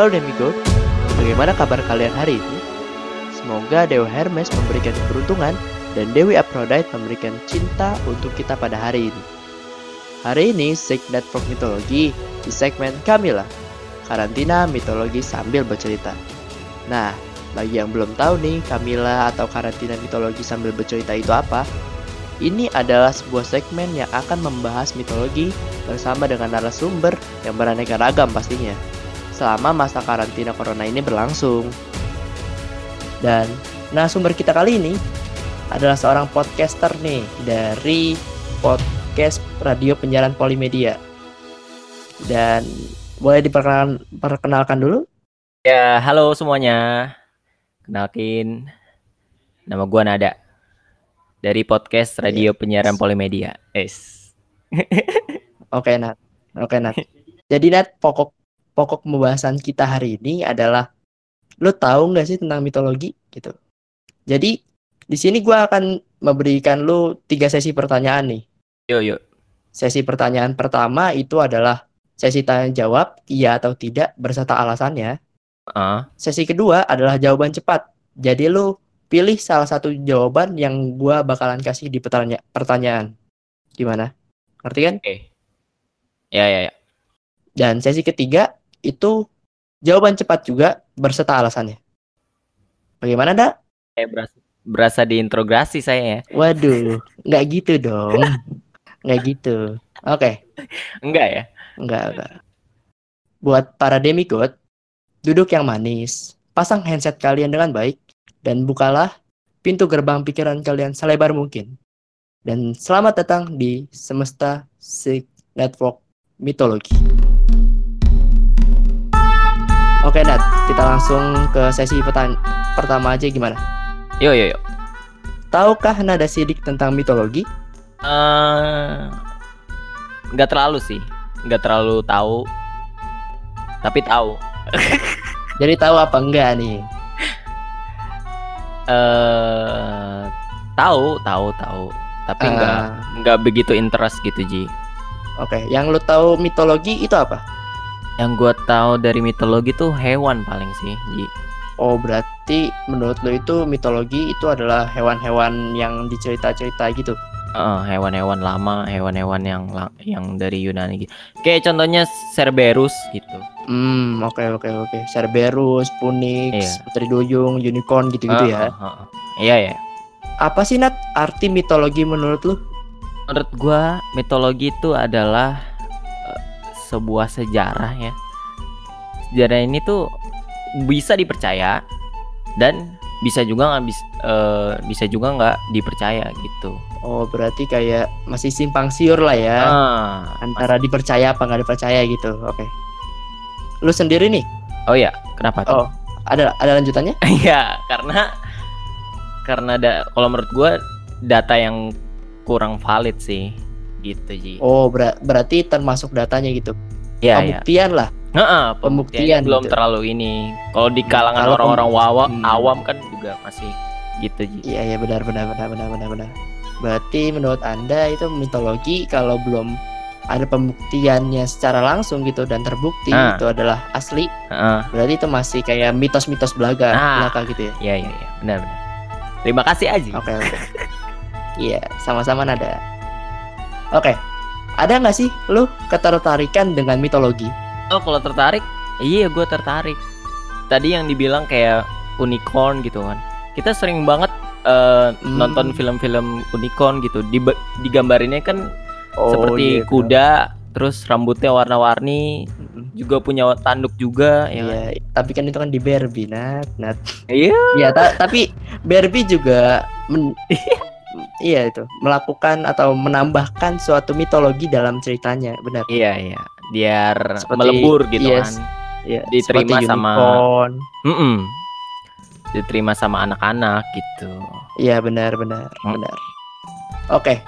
Halo Demigod, bagaimana kabar kalian hari ini? Semoga Dewa Hermes memberikan keberuntungan dan Dewi Aphrodite memberikan cinta untuk kita pada hari ini. Hari ini, Signet for Mitologi di segmen Kamila, karantina mitologi sambil bercerita. Nah, bagi yang belum tahu nih, Kamila atau karantina mitologi sambil bercerita itu apa? Ini adalah sebuah segmen yang akan membahas mitologi bersama dengan narasumber yang beraneka ragam pastinya selama masa karantina corona ini berlangsung. Dan narasumber kita kali ini adalah seorang podcaster nih dari podcast Radio Penyiaran Polimedia. Dan boleh diperkenalkan perkenalkan dulu? Ya, halo semuanya. Kenalkin nama gua Nada dari podcast Radio Penyiaran Polimedia. Es. Oke, Nat. Oke, Nat. Jadi Nat, pokok pokok pembahasan kita hari ini adalah lo tahu nggak sih tentang mitologi gitu. Jadi di sini gua akan memberikan lo tiga sesi pertanyaan nih. Yuk, yuk. Sesi pertanyaan pertama itu adalah sesi tanya jawab iya atau tidak berserta alasannya. Ah, Sesi kedua adalah jawaban cepat. Jadi lu pilih salah satu jawaban yang gua bakalan kasih di pertanya pertanyaan. Gimana? Ngerti kan? oke. Ya, ya, ya. Dan sesi ketiga itu jawaban cepat juga berserta alasannya. Bagaimana, Dak? Eh, berasa, berasa diintrogasi saya ya. Waduh, nggak gitu dong. Nggak gitu. Oke, Enggak ya? nggak, nggak. Buat para demigod, duduk yang manis, pasang handset kalian dengan baik, dan bukalah pintu gerbang pikiran kalian selebar mungkin. Dan selamat datang di Semesta Sig Network Mitologi. Oke, Nat, kita langsung ke sesi pertama aja gimana? Yuk, yuk, yuk. Tahukah nada sidik tentang mitologi? Eh, nggak terlalu sih. Nggak terlalu tahu. Tapi tahu. Jadi tahu apa enggak nih? Eh, tahu, tahu, tahu. Tapi nggak Ah, nggak begitu interest gitu, Ji. Oke, yang lu tahu mitologi itu apa? Yang gua tahu dari mitologi tuh hewan paling sih, Ji. Oh, berarti menurut lu itu mitologi itu adalah hewan-hewan yang dicerita-cerita gitu. Heeh, hewan-hewan lama, hewan-hewan yang yang dari Yunani gitu. Kayak contohnya Cerberus gitu. Hmm, oke oke oke. Cerberus, Punix, Iya. Putri Duyung, Unicorn gitu-gitu ya. Heeh, heeh. Iya ya. Apa sih Nat arti mitologi menurut lu? Menurut gua mitologi itu adalah sebuah sejarah ya. Sejarah ini tuh bisa dipercaya dan bisa juga nggak bisa bisa juga nggak dipercaya gitu. Oh, berarti kayak masih simpang siur lah ya. Ah, Antara dipercaya apa nggak dipercaya gitu. Oke. Lu sendiri nih, oh ya, kenapa tuh? Oh. ada ada lanjutannya? Iya, karena karena ada kalau menurut gua data yang kurang valid sih gitu Ji. Oh, ber- berarti termasuk datanya gitu. Iya. Pembuktian lah. Heeh, pembuktian belum gitu. terlalu ini. Kalau di kalangan Kalau orang-orang wawa, Hmm. awam kan juga masih gitu Ji. Iya iya benar benar benar benar benar benar. Berarti menurut Anda itu mitologi kalau belum ada pembuktiannya secara langsung gitu dan terbukti Ah. itu adalah asli, berarti itu masih kayak mitos-mitos belaga Ah. belaka gitu ya. Iya, iya, iya. Benar, benar. Terima kasih Aji. Oke oke. Iya, sama-sama nada. Oke. Ada nggak sih lu ketertarikan dengan mitologi? Oh, kalau tertarik? Iya, gue tertarik. Tadi yang dibilang kayak unicorn gitu kan. Kita sering banget eh, Hmm. nonton film-film unicorn gitu. Di digambarinnya kan Oh, seperti gitu. kuda, terus rambutnya warna-warni, Mm-mm. juga punya tanduk juga ya. kan? Iya, tapi kan itu kan di Barbie, Nat. Nat. Iya. Iya, ta- tapi Barbie juga men- iya itu melakukan atau menambahkan suatu mitologi dalam ceritanya, benar. Iya, iya. Biar Seperti- melebur gitu yes. kan. Iya, Diterima sama- unicorn. Mm-mm. Diterima sama anak-anak gitu. Iya, benar, benar, Hmm. benar. Oke.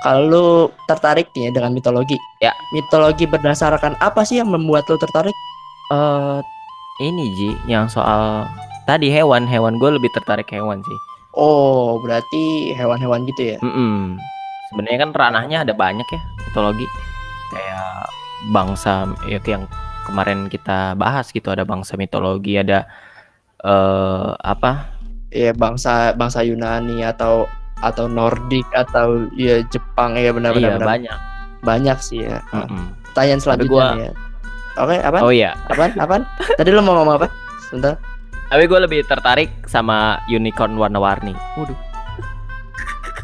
Kalau lu tertarik nih ya dengan mitologi. Ya. Mitologi berdasarkan apa sih yang membuat lu tertarik? eh ini Ji, yang soal tadi hewan, hewan gue lebih tertarik hewan sih. Oh, berarti hewan-hewan gitu ya. Mm-mm. Sebenarnya kan ranahnya ada banyak ya mitologi, kayak bangsa ya kayak yang kemarin kita bahas gitu ada bangsa mitologi ada eh apa Iya bangsa bangsa Yunani atau atau Nordik atau ya Jepang ya benar-benar iya benar. banyak banyak sih ya. Nah, Mm-mm. Pertanyaan selanjutnya gua- ya. Oke, apa? oh iya Apaan? Apaan? Tadi lo mau ngomong apa? Sebentar. Tapi gue lebih tertarik sama unicorn warna-warni waduh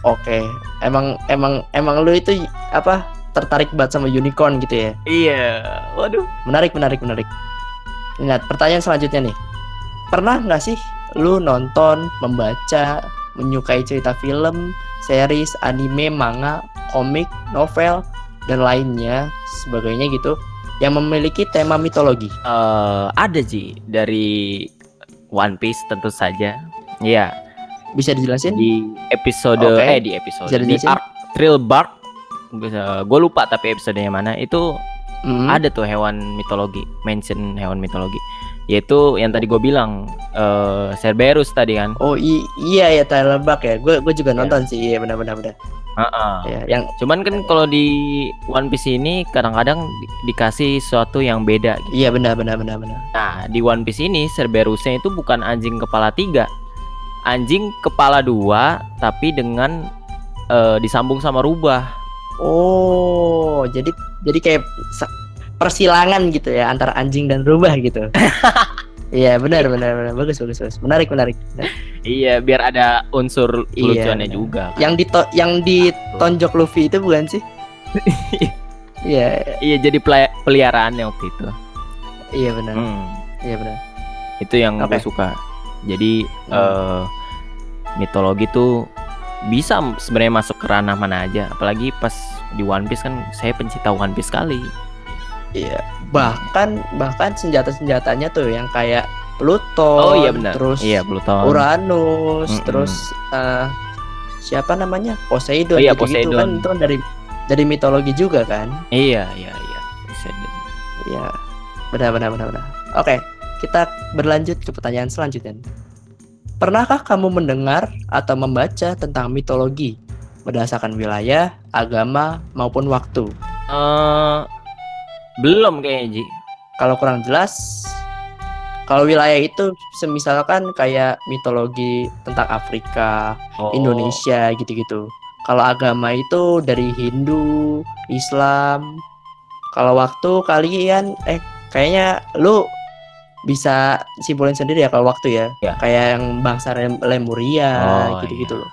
Oke. Emang emang emang lu itu apa? Tertarik banget sama unicorn gitu ya. iya waduh Menarik, menarik, menarik. Ingat, pertanyaan selanjutnya nih. Pernah nggak sih lu nonton, membaca, menyukai cerita film, series, anime, manga, komik, novel, dan lainnya sebagainya gitu yang memiliki tema mitologi? Eh, ada Ji dari One Piece tentu saja. Iya, Bisa dijelasin? di episode Oke. eh di episode Bisa di arc Thrill Bark. Gue lupa tapi episodenya mana. Itu Hmm. ada tuh hewan mitologi, mention hewan mitologi. Yaitu yang tadi gue bilang eh Cerberus tadi kan. Oh iya ya Tyler Buck ya. Gue gue juga Iya. nonton sih. Iya benar-benar benar. Heeh. Ya, yang Cuman kan kalau di One Piece ini kadang-kadang di- dikasih sesuatu yang beda gitu. iya benar benar benar benar. Nah, di One Piece ini Cerberusnya itu bukan anjing kepala tiga, anjing kepala dua, tapi dengan eh, disambung sama rubah. Oh, jadi jadi kayak persilangan gitu ya antara anjing dan rubah gitu. Iya benar benar benar bagus bagus bagus menarik menarik. Iya, biar ada unsur Iya, lucuannya benar. juga. Yang dito yang ditonjok Luffy itu bukan sih? Iya Iya, jadi peliharaannya waktu itu. iya benar Hmm, iya benar. itu yang Oke. gue suka. Jadi Hmm. eh, mitologi tuh bisa sebenarnya masuk ke ranah mana aja. Apalagi pas di One Piece kan saya pencinta One Piece sekali. Iya bahkan bahkan senjata senjatanya tuh yang kayak Pluto. Oh iya benar. Terus Iya, Pluton. Uranus, Mm-mm. terus eh, siapa namanya Poseidon. Oh iya, gitu-gitu Poseidon. kan itu kan dari dari mitologi juga kan. Iya, iya, iya. Di- Iya, benar benar benar benar. Oke, kita berlanjut ke pertanyaan selanjutnya. Pernahkah kamu mendengar atau membaca tentang mitologi berdasarkan wilayah, agama maupun waktu? Eh, belum kayaknya Ji. Kalau kurang jelas, kalau wilayah itu semisalkan kayak mitologi tentang Afrika, Oh. Indonesia gitu-gitu. Kalau agama itu dari Hindu, Islam. Kalau waktu kalian eh kayaknya lu bisa simpulin sendiri ya kalau waktu ya. Ya. Kayak yang bangsa Lem- Lemuria Oh, gitu-gitu iya. loh.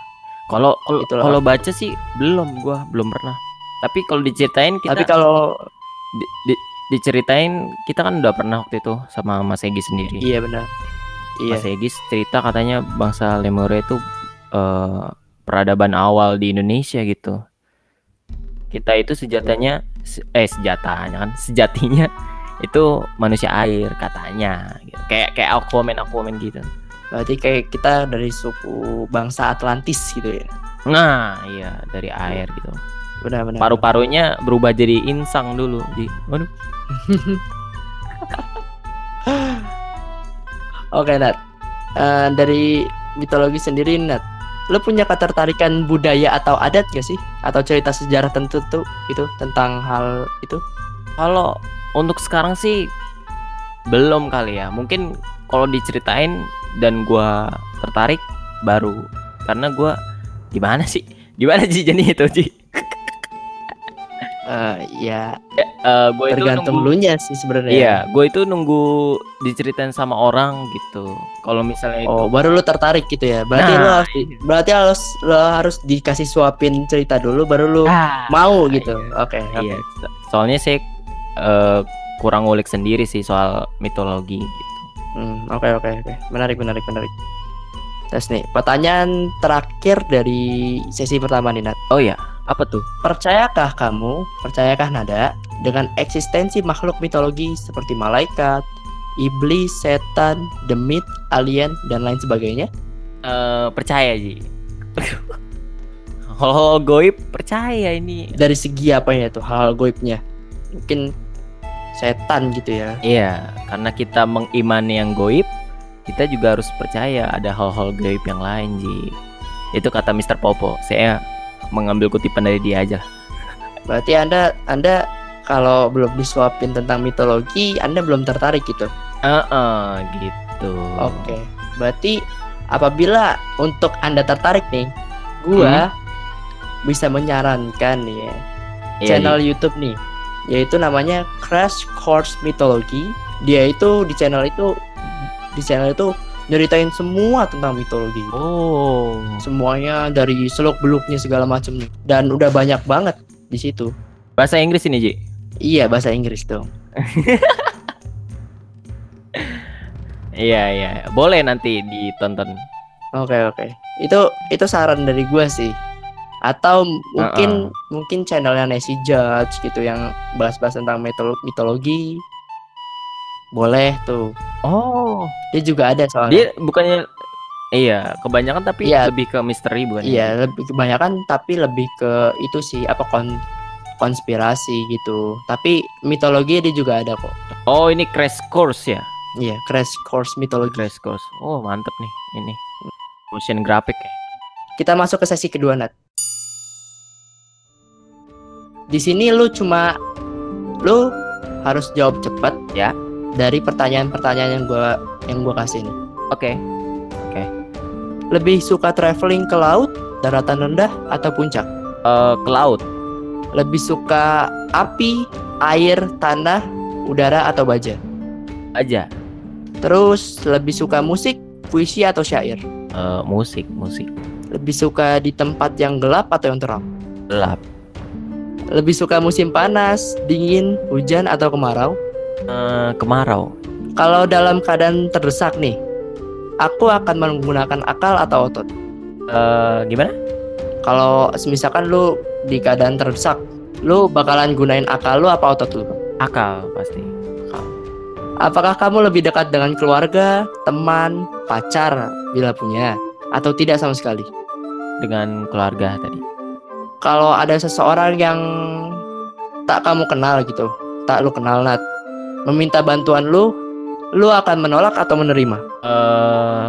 Kalau kalau baca sih belum gua belum pernah. Tapi kalau diceritain kita Tapi kalau di- di- diceritain kita kan udah pernah waktu itu sama Mas Egi sendiri. iya benar. Iya. Mas Egi cerita katanya bangsa Lemuria itu eh, peradaban awal di Indonesia gitu. Kita itu sejatanya se- eh sejatanya kan sejatinya itu manusia air katanya gitu. Kayak kayak Aquaman Aquaman gitu. Berarti kayak kita dari suku bangsa Atlantis gitu ya. Nah, iya dari air gitu. Benar benar. Paru-parunya berubah jadi insang dulu. Ji. Waduh. Oke Nat, Eh, dari mitologi sendiri Nat, lo punya ketertarikan budaya atau adat gak sih? Atau cerita sejarah tertentu gitu tentang hal itu? Kalau untuk sekarang sih belum kali ya. Mungkin kalau diceritain dan gua tertarik baru karena gua gimana sih? Gimana sih jadi itu Ji? Eh, ya Eh gue itu tergantung nunggu, lu nya sih sebenarnya. Iya, gue itu nunggu diceritain sama orang gitu. Kalau misalnya itu Oh, baru lu tertarik gitu ya. Berarti lu Nah, harus berarti harus lu harus dikasih suapin cerita dulu baru lu Ah, mau gitu. iya. Oke, oke. Iya, so- soalnya saya eh, kurang ngulik sendiri sih soal mitologi gitu. Hmm, oke oke oke. Menarik menarik menarik. Terus nih, pertanyaan terakhir dari sesi pertama nih Nat. Oh ya, apa tuh? Percayakah kamu, percayakah Nada dengan eksistensi makhluk mitologi seperti malaikat, iblis, setan, demit, alien dan lain sebagainya? Eh percaya Ji. Kalau goib percaya ini. Dari segi apa ya tuh hal goibnya? Mungkin setan gitu ya. Iya, karena kita mengimani yang goib, kita juga harus percaya ada hal-hal goib yang lain Ji. Itu kata Mr. Popo. Saya mengambil kutipan dari dia aja. Berarti Anda Anda kalau belum disuapin tentang mitologi, Anda belum tertarik gitu. Heeh, gitu. Oke. Berarti apabila untuk Anda tertarik nih, gua bisa menyarankan nih ya, Iya, channel Ji. YouTube nih, yaitu namanya Crash Course Mythology. Dia itu di channel itu di channel itu nyeritain semua tentang mitologi. Oh. Semuanya dari seluk beluknya segala macam nih. Dan udah banyak banget di situ. Bahasa Inggris ini, Ji. Iya bahasa Inggris dong. Iya, iya. Boleh nanti ditonton. Oke oke. Itu itu saran dari gua sih. Atau mungkin mungkin channelnya Nancy Judge gitu yang bahas-bahas tentang mitolo- mitologi. Boleh tuh. Oh. Dia juga ada soalnya. Dia bukannya Iya, kebanyakan tapi Iya. lebih ke misteri bukan? Iya, lebih kebanyakan tapi lebih ke itu sih apa kon konspirasi gitu. Tapi mitologi dia juga ada kok. Oh, ini crash course ya? Iya, Crash Course Mitologi. Crash course. Oh, mantep nih ini. Motion graphic ya. Kita masuk ke sesi kedua, Nat. Di sini lu cuma lu harus jawab cepat Ya. Dari pertanyaan-pertanyaan yang gua yang gua kasih nih. Oke. Lebih suka traveling ke laut, daratan rendah atau puncak? Eh, ke laut. Lebih suka api, air, tanah, udara atau baja? Aja. Terus lebih suka musik, puisi atau syair? Eh, musik, musik. Lebih suka di tempat yang gelap atau yang terang? Gelap. Lebih suka musim panas, dingin, hujan atau kemarau? Eh, kemarau. Kalau dalam keadaan terdesak nih, aku akan menggunakan akal atau otot. Eh, gimana? Kalau misalkan lu di keadaan terdesak, lu bakalan gunain akal lu apa otot lu? Akal pasti. Apakah kamu lebih dekat dengan keluarga, teman, pacar bila punya, atau tidak sama sekali? Dengan keluarga tadi. Kalau ada seseorang yang tak kamu kenal gitu, tak lu kenal Nat, meminta bantuan lu, lu akan menolak atau menerima? Eh,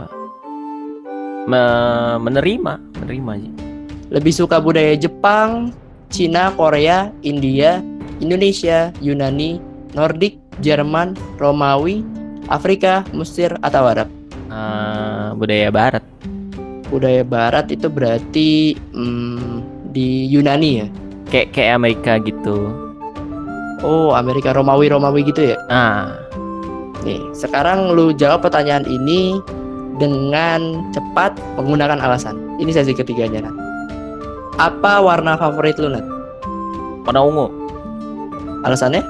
me- menerima, menerima aja. Lebih suka budaya Jepang, Cina, Korea, India, Indonesia, Yunani, Nordik, Jerman, Romawi, Afrika, Mesir, atau Arab? Eh, budaya Barat. Budaya Barat itu berarti hmm, di Yunani ya? Kayak kayak Amerika gitu. Oh, Amerika Romawi Romawi gitu ya? Ah, Nih, sekarang lu jawab pertanyaan ini dengan cepat menggunakan alasan. Ini sesi ketiganya, Nat. Apa warna favorit lu, Nat? warna ungu. Alasannya?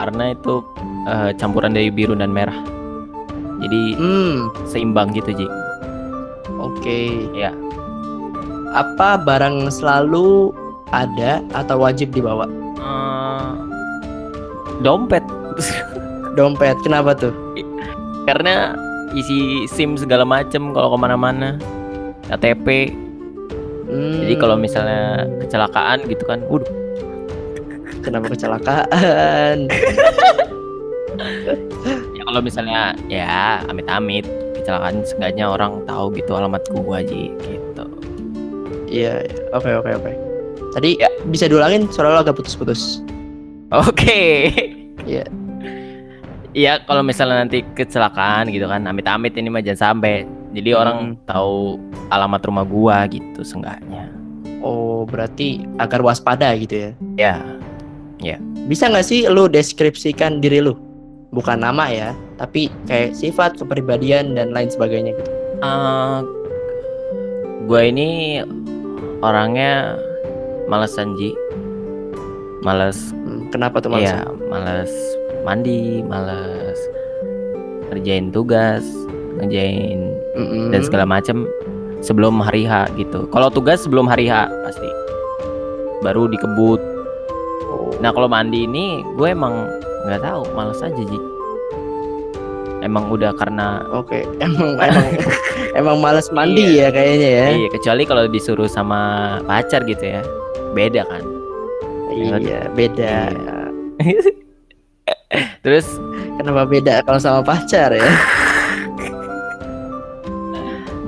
Karena itu eh, campuran dari biru dan merah. Jadi Hmm, seimbang gitu, Ji. oke. Ya. Apa barang selalu ada atau wajib dibawa? Eh, dompet. Dompet, kenapa tuh? Karena isi SIM segala macem kalau ke mana-mana. KTP. Hmm, Jadi kalau misalnya kecelakaan gitu kan, waduh, kenapa kecelakaan? ya kalau misalnya ya amit-amit kecelakaan seenggaknya orang tahu gitu alamat gua Ji gitu. Iya, iya. oke oke oke. Tadi Ya. bisa diulangin suara lo agak putus-putus. Oke. Iya. Iya kalau misalnya nanti kecelakaan gitu kan amit-amit ini mah jangan sampai. Jadi Hmm. orang tahu alamat rumah gua gitu seenggaknya. Oh, berarti agar waspada gitu ya. Ya. Bisa nggak sih lu deskripsikan diri lu? Bukan nama ya, tapi kayak sifat, kepribadian dan lain sebagainya gitu. Eh, gua ini orangnya malesan Ji. Males Hmm, kenapa tuh Mas? Iya, males mandi, males kerjain tugas, ngerjain Mm-mm. dan segala macam sebelum hari H gitu. Kalau tugas sebelum hari H pasti. Baru dikebut. Oh, Nah, kalau mandi ini gue emang nggak tahu, males aja, Ji. Emang udah karena Oke, emang emang emang males mandi ya kayaknya ya. iya, kecuali kalau disuruh sama pacar gitu ya. Beda kan. Iya, beda. Terus Kenapa beda kalau sama pacar ya?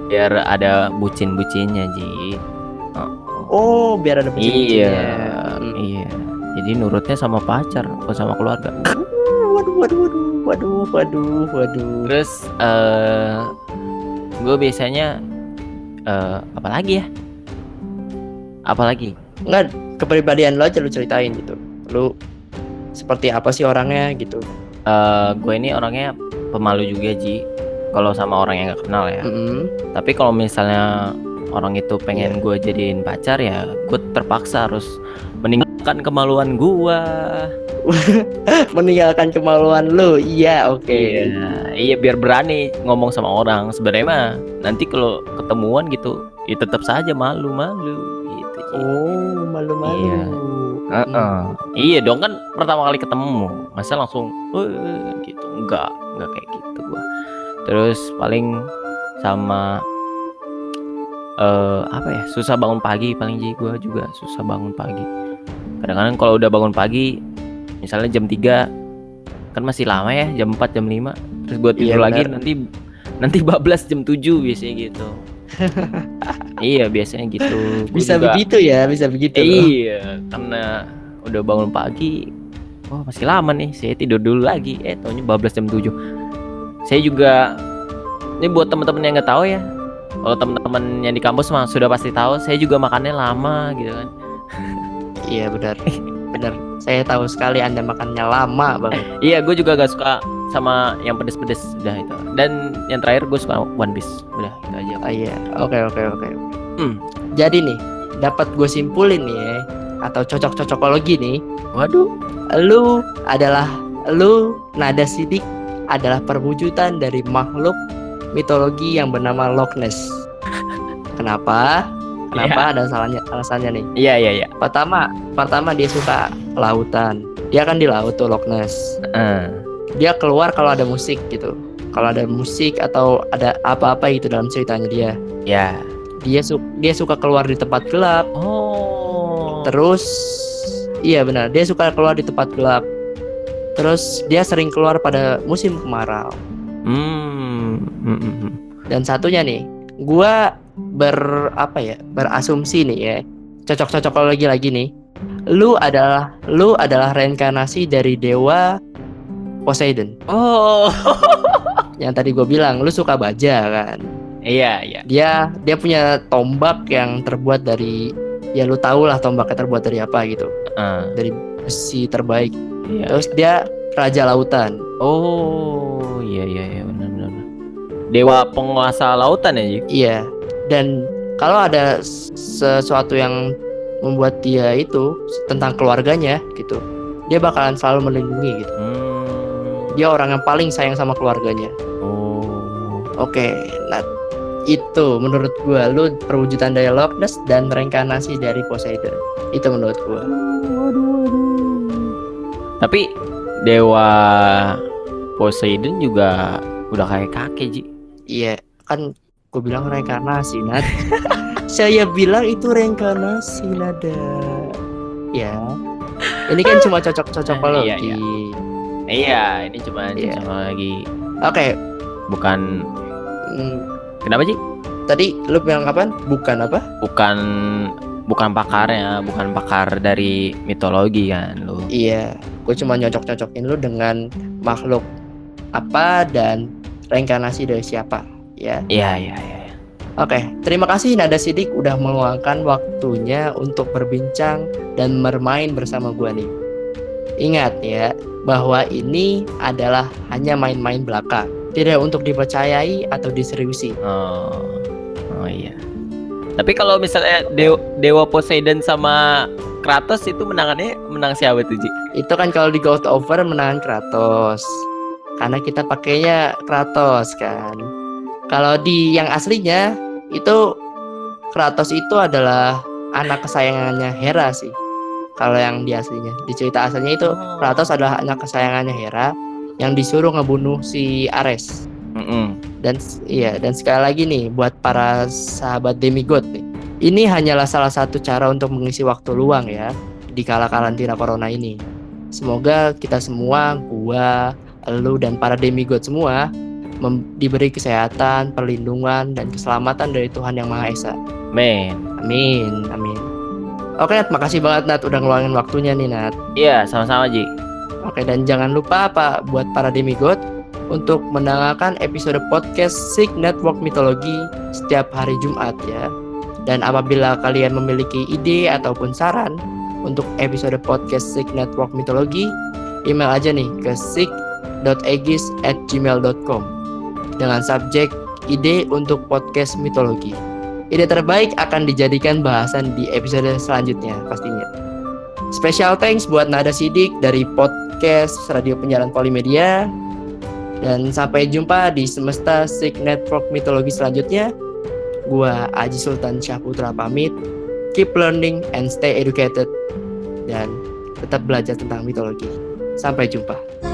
biar ada bucin-bucinnya, Ji. Oh, Oh, biar ada Iya, bucin-bucinnya. Hmm. iya. Jadi nurutnya sama pacar bukan sama keluarga waduh waduh waduh waduh waduh waduh terus eh gue biasanya eh apa lagi ya apa lagi Enggak, kepribadian lo aja lu ceritain gitu. Lu seperti apa sih orangnya gitu? Eh gue ini orangnya pemalu juga Ji. Kalau sama orang yang gak kenal ya. Mm-mm. tapi kalau misalnya orang itu pengen gue jadiin pacar ya gue terpaksa harus meninggalkan kemaluan gue meninggalkan kemaluan lu? Iya oke. Iya, iya biar berani ngomong sama orang. Sebenarnya mah nanti kalau ketemuan gitu, ya tetap saja malu-malu gitu. Oh malu-malu Iya. Heeh. Iya dong kan pertama kali ketemu, masa langsung "Eh," gitu. Enggak, enggak kayak gitu gua. Terus paling sama eh apa ya? Susah bangun pagi paling Ji gua juga susah bangun pagi. Kadang-kadang kalau udah bangun pagi misalnya jam 3 kan masih lama ya, jam 4 jam 5. Terus gua tidur Iya, lagi nanti nanti bablas jam 7 biasanya gitu. iya, biasanya gitu. Gua bisa juga- begitu ya bisa begitu Iya, karena udah bangun pagi. Wah, masih lama nih. Saya tidur dulu lagi. Eh, taunya bablas jam 7. Saya juga ini buat teman-teman yang nggak tahu ya. Kalau teman-teman yang di kampus mah sudah pasti tahu, saya juga makannya lama gitu kan. iya benar benar saya tahu sekali anda makannya lama banget Iya, gue juga gak suka sama yang pedes-pedes udah itu. Dan yang terakhir gue suka One Piece. Udah, itu aja. oh iya oke oke oke Hmm. jadi nih dapat gue simpulin nih ya atau cocok-cocokologi nih Waduh. lu adalah lu nada sidik adalah perwujudan dari makhluk mitologi yang bernama Loch Ness. Kenapa? Kenapa ada salahnya alasannya nih? Iya, iya, iya. Pertama, pertama dia suka lautan. Dia kan di laut tuh Loch Ness. Eh, Dia keluar kalau ada musik gitu. Kalau ada musik atau ada apa-apa gitu dalam ceritanya dia. ya. Dia su dia suka keluar di tempat gelap. Oh. Terus iya benar, dia suka keluar di tempat gelap. Terus dia sering keluar pada musim kemarau. Hmm. hmm, hmm, hmm. Dan satunya nih, gua ber apa ya? berasumsi nih ya. Cocok-cocok lagi lagi nih. Lu adalah lu adalah reinkarnasi dari dewa Poseidon. Oh. Yang tadi gue bilang lu suka baja kan. Iya, iya. Dia dia punya tombak yang terbuat dari ya lu tau lah tombaknya terbuat dari apa gitu. Eh, Dari besi terbaik. iya. Terus dia raja lautan. Oh, iya iya iya benar benar. Dewa penguasa lautan ya? Iya. Dan kalau ada sesuatu yang membuat dia itu tentang keluarganya gitu, dia bakalan selalu melindungi gitu. Hmm. Dia orang yang paling sayang sama keluarganya. Oh. Oke, nah itu menurut gua lu perwujudan dari Loch Ness dan reinkarnasi dari Poseidon. Itu menurut gua. Tapi dewa Poseidon juga udah kayak kakek, Ji. Iya, kan gue bilang reinkarnasi, Nat. Saya bilang itu reinkarnasi, Nada. Ya. Ini kan cuma cocok-cocok Iya, iya. Iya, ini cuma Iya. cuma lagi Oke, bukan mm, kenapa, Ji? tadi lu bilang kapan? Bukan apa? Bukan bukan pakarnya, bukan pakar dari mitologi kan lu. Iya, gue cuma nyocok-cocokin lu dengan makhluk apa dan reinkarnasi dari siapa. Ya. Iya, iya, iya. iya. Oke, terima kasih Nada Sidik udah meluangkan waktunya untuk berbincang dan bermain bersama gua nih. Ingat ya, bahwa ini adalah hanya main-main belaka, tidak untuk dipercayai atau diseriusi. Oh. Oh iya. Tapi kalau misalnya dewa, dewa Poseidon sama Kratos itu menangannya menang siapa tuh, Ji? Itu kan kalau di God Over menangan Kratos. Karena kita pakainya Kratos kan. Kalau di yang aslinya itu Kratos itu adalah anak kesayangannya Hera sih. Kalau yang di aslinya, di cerita aslinya itu Oh. Kratos adalah anak kesayangannya Hera yang disuruh ngebunuh si Ares. Mm-mm. Dan s- iya, dan sekali lagi nih buat para sahabat demigod nih. Ini hanyalah salah satu cara untuk mengisi waktu luang ya di kala karantina corona ini. Semoga kita semua, gua, lu dan para demigod semua diberi kesehatan, perlindungan dan keselamatan dari Tuhan Yang Maha Esa. Men. Amin. Amin. Oke Nat, makasih banget Nat udah ngeluangin waktunya nih Nat. Iya, sama-sama Ji. Oke dan jangan lupa apa buat para demigod untuk mendengarkan episode podcast Sig Network Mitologi setiap hari Jumat ya. Dan apabila kalian memiliki ide ataupun saran untuk episode podcast Sig Network Mitologi, email aja nih ke sig.egis@gmail.com dengan subjek ide untuk podcast mitologi. Ide terbaik akan dijadikan bahasan di episode selanjutnya pastinya. Special thanks buat Nada Sidik dari podcast Radio Penyiaran Polimedia. Dan sampai jumpa di Semesta Sig Network Mitologi selanjutnya. Gua Aji Sultan Syahputra pamit. Keep learning and stay educated. Dan tetap belajar tentang mitologi. Sampai jumpa.